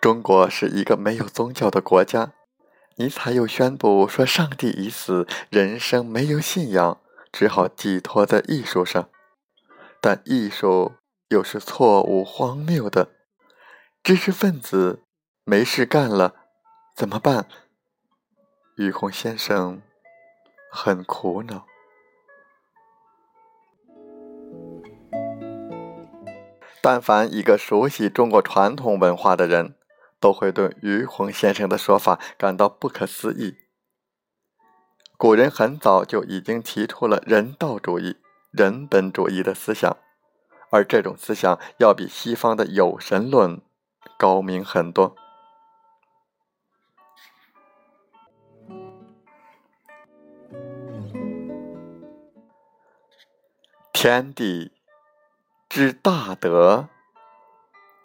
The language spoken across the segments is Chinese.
中国是一个没有宗教的国家，尼采又宣布说：“上帝已死，人生没有信仰，只好寄托在艺术上。”但艺术又是错误、荒谬的。知识分子没事干了，怎么办？于洪先生很苦恼。但凡一个熟悉中国传统文化的人。都会对于洪先生的说法感到不可思议。古人很早就已经提出了人道主义、人本主义的思想，而这种思想要比西方的有神论高明很多。天地之大德，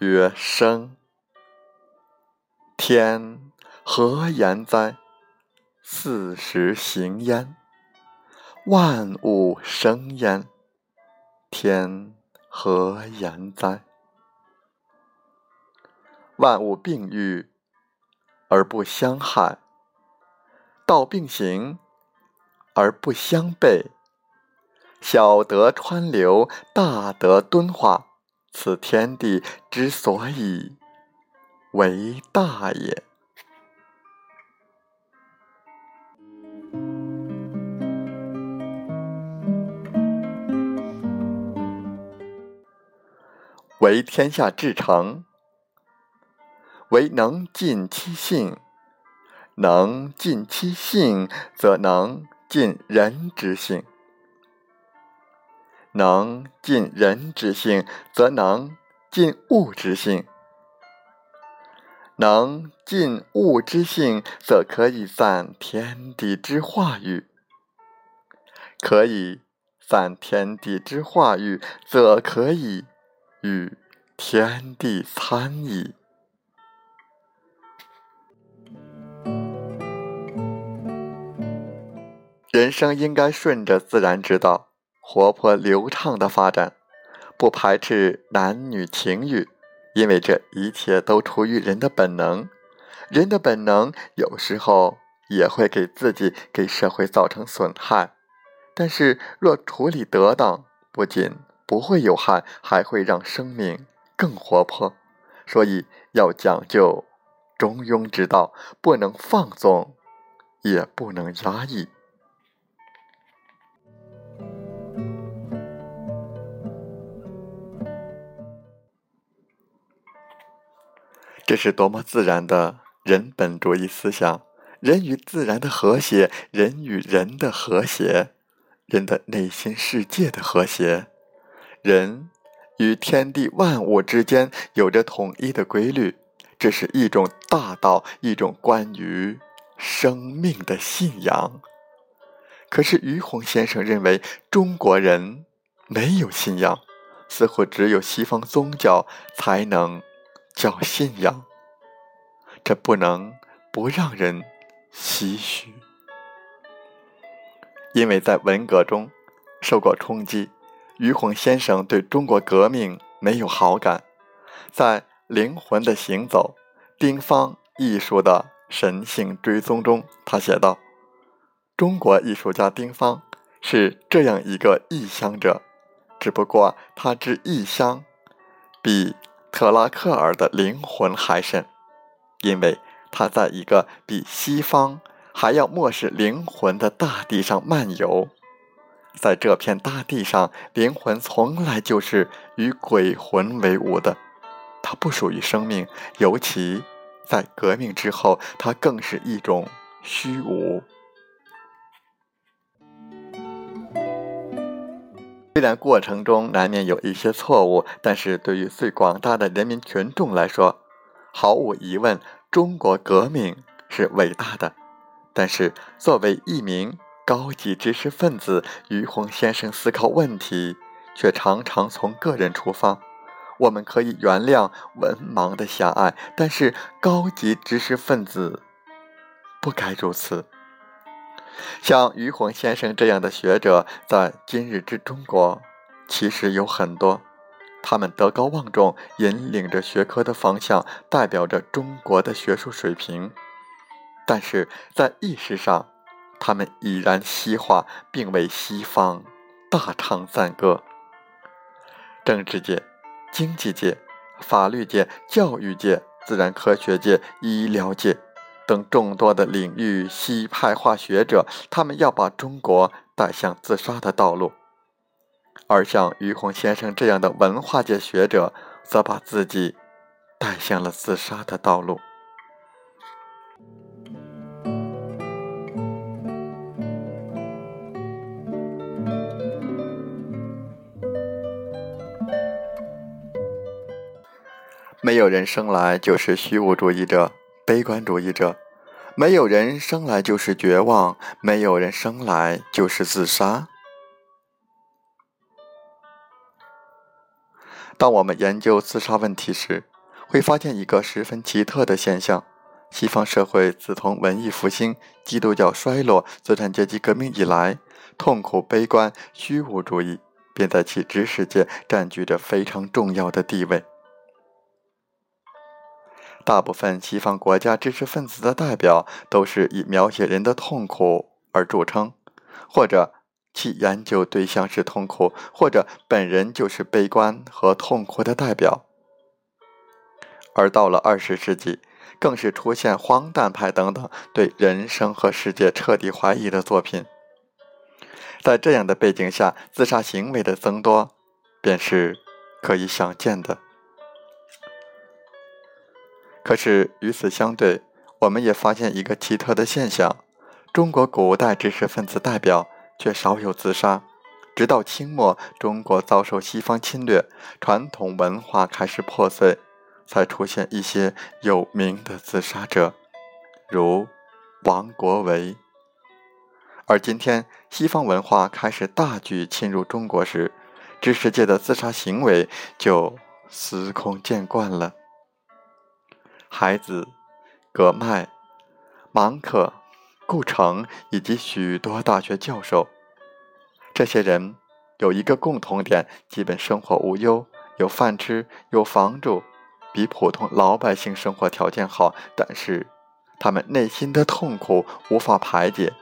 曰生。天何言哉？四时行焉，万物生焉。天何言哉？万物并育而不相害，道并行而不相悖。小德川流，大德敦化，此天地之所以。为大也。为天下至诚，为能尽其性。能尽其性，则能尽人之性；能尽人之性，则能尽物之性。能尽物之性，则可以散天地之化育；可以散天地之化育，则可以与天地参矣。人生应该顺着自然之道，活泼流畅的发展，不排斥男女情欲。因为这一切都出于人的本能，人的本能有时候也会给自己、给社会造成损害。但是若处理得当，不仅不会有害，还会让生命更活泼。所以要讲究中庸之道，不能放纵，也不能压抑。这是多么自然的人本主义思想！人与自然的和谐，人与人的和谐，人的内心世界的和谐，人与天地万物之间有着统一的规律。这是一种大道，一种关于生命的信仰。可是于洪先生认为，中国人没有信仰，似乎只有西方宗教才能。叫信仰，这不能不让人唏嘘，因为在文革中受过冲击，于洪先生对中国革命没有好感。在《灵魂的行走：丁方艺术的神性追踪》中，他写道：“中国艺术家丁方是这样一个异乡者，只不过他之异乡比。”克拉克尔的灵魂还深，因为他在一个比西方还要漠视灵魂的大地上漫游。在这片大地上，灵魂从来就是与鬼魂为伍的，它不属于生命，尤其在革命之后，它更是一种虚无。虽然过程中难免有一些错误，但是对于最广大的人民群众来说，毫无疑问，中国革命是伟大的。但是，作为一名高级知识分子，于洪先生思考问题却常常从个人出发。我们可以原谅文盲的狭隘，但是高级知识分子不该如此。像于洪先生这样的学者，在今日之中国其实有很多。他们德高望重，引领着学科的方向，代表着中国的学术水平。但是在意识上，他们已然西化，并为西方大唱赞歌。政治界、经济界、法律界、教育界、自然科学界、医疗界等众多的领域西派化学者，他们要把中国带向自杀的道路。而像于洪先生这样的文化界学者，则把自己带向了自杀的道路。没有人生来就是虚无主义者、悲观主义者，没有人生来就是绝望，没有人生来就是自杀。当我们研究自杀问题时，会发现一个十分奇特的现象：西方社会自从文艺复兴、基督教衰落、资产阶级革命以来，痛苦、悲观、虚无主义便在其知识界占据着非常重要的地位。大部分西方国家知识分子的代表都是以描写人的痛苦而著称，或者。其研究对象是痛苦，或者本人就是悲观和痛苦的代表。而到了二十世纪，更是出现荒诞派等等对人生和世界彻底怀疑的作品。在这样的背景下，自杀行为的增多便是可以想见的。可是与此相对，我们也发现一个奇特的现象：中国古代知识分子代表。却少有自杀，直到清末，中国遭受西方侵略，传统文化开始破碎，才出现一些有名的自杀者，如王国维。而今天，西方文化开始大举侵入中国时，知识界的自杀行为就司空见惯了。海子、葛麦、芒克。顾城以及许多大学教授，这些人有一个共同点：基本生活无忧，有饭吃，有房住，比普通老百姓生活条件好。但是，他们内心的痛苦无法排解。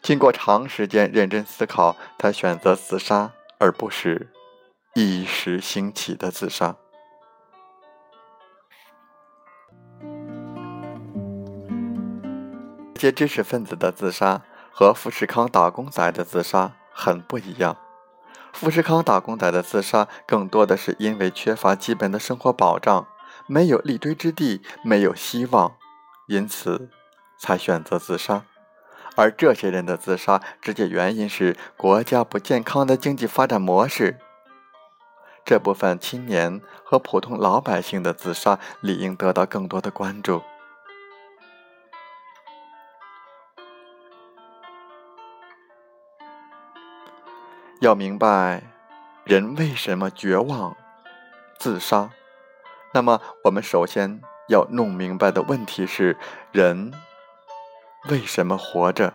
经过长时间认真思考，他选择自杀，而不是一时兴起的自杀。些知识分子的自杀和富士康打工仔的自杀很不一样。富士康打工仔的自杀更多的是因为缺乏基本的生活保障，没有立锥之地，没有希望，因此才选择自杀。而这些人的自杀直接原因是国家不健康的经济发展模式。这部分青年和普通老百姓的自杀理应得到更多的关注。要明白人为什么绝望、自杀，那么我们首先要弄明白的问题是：人为什么活着？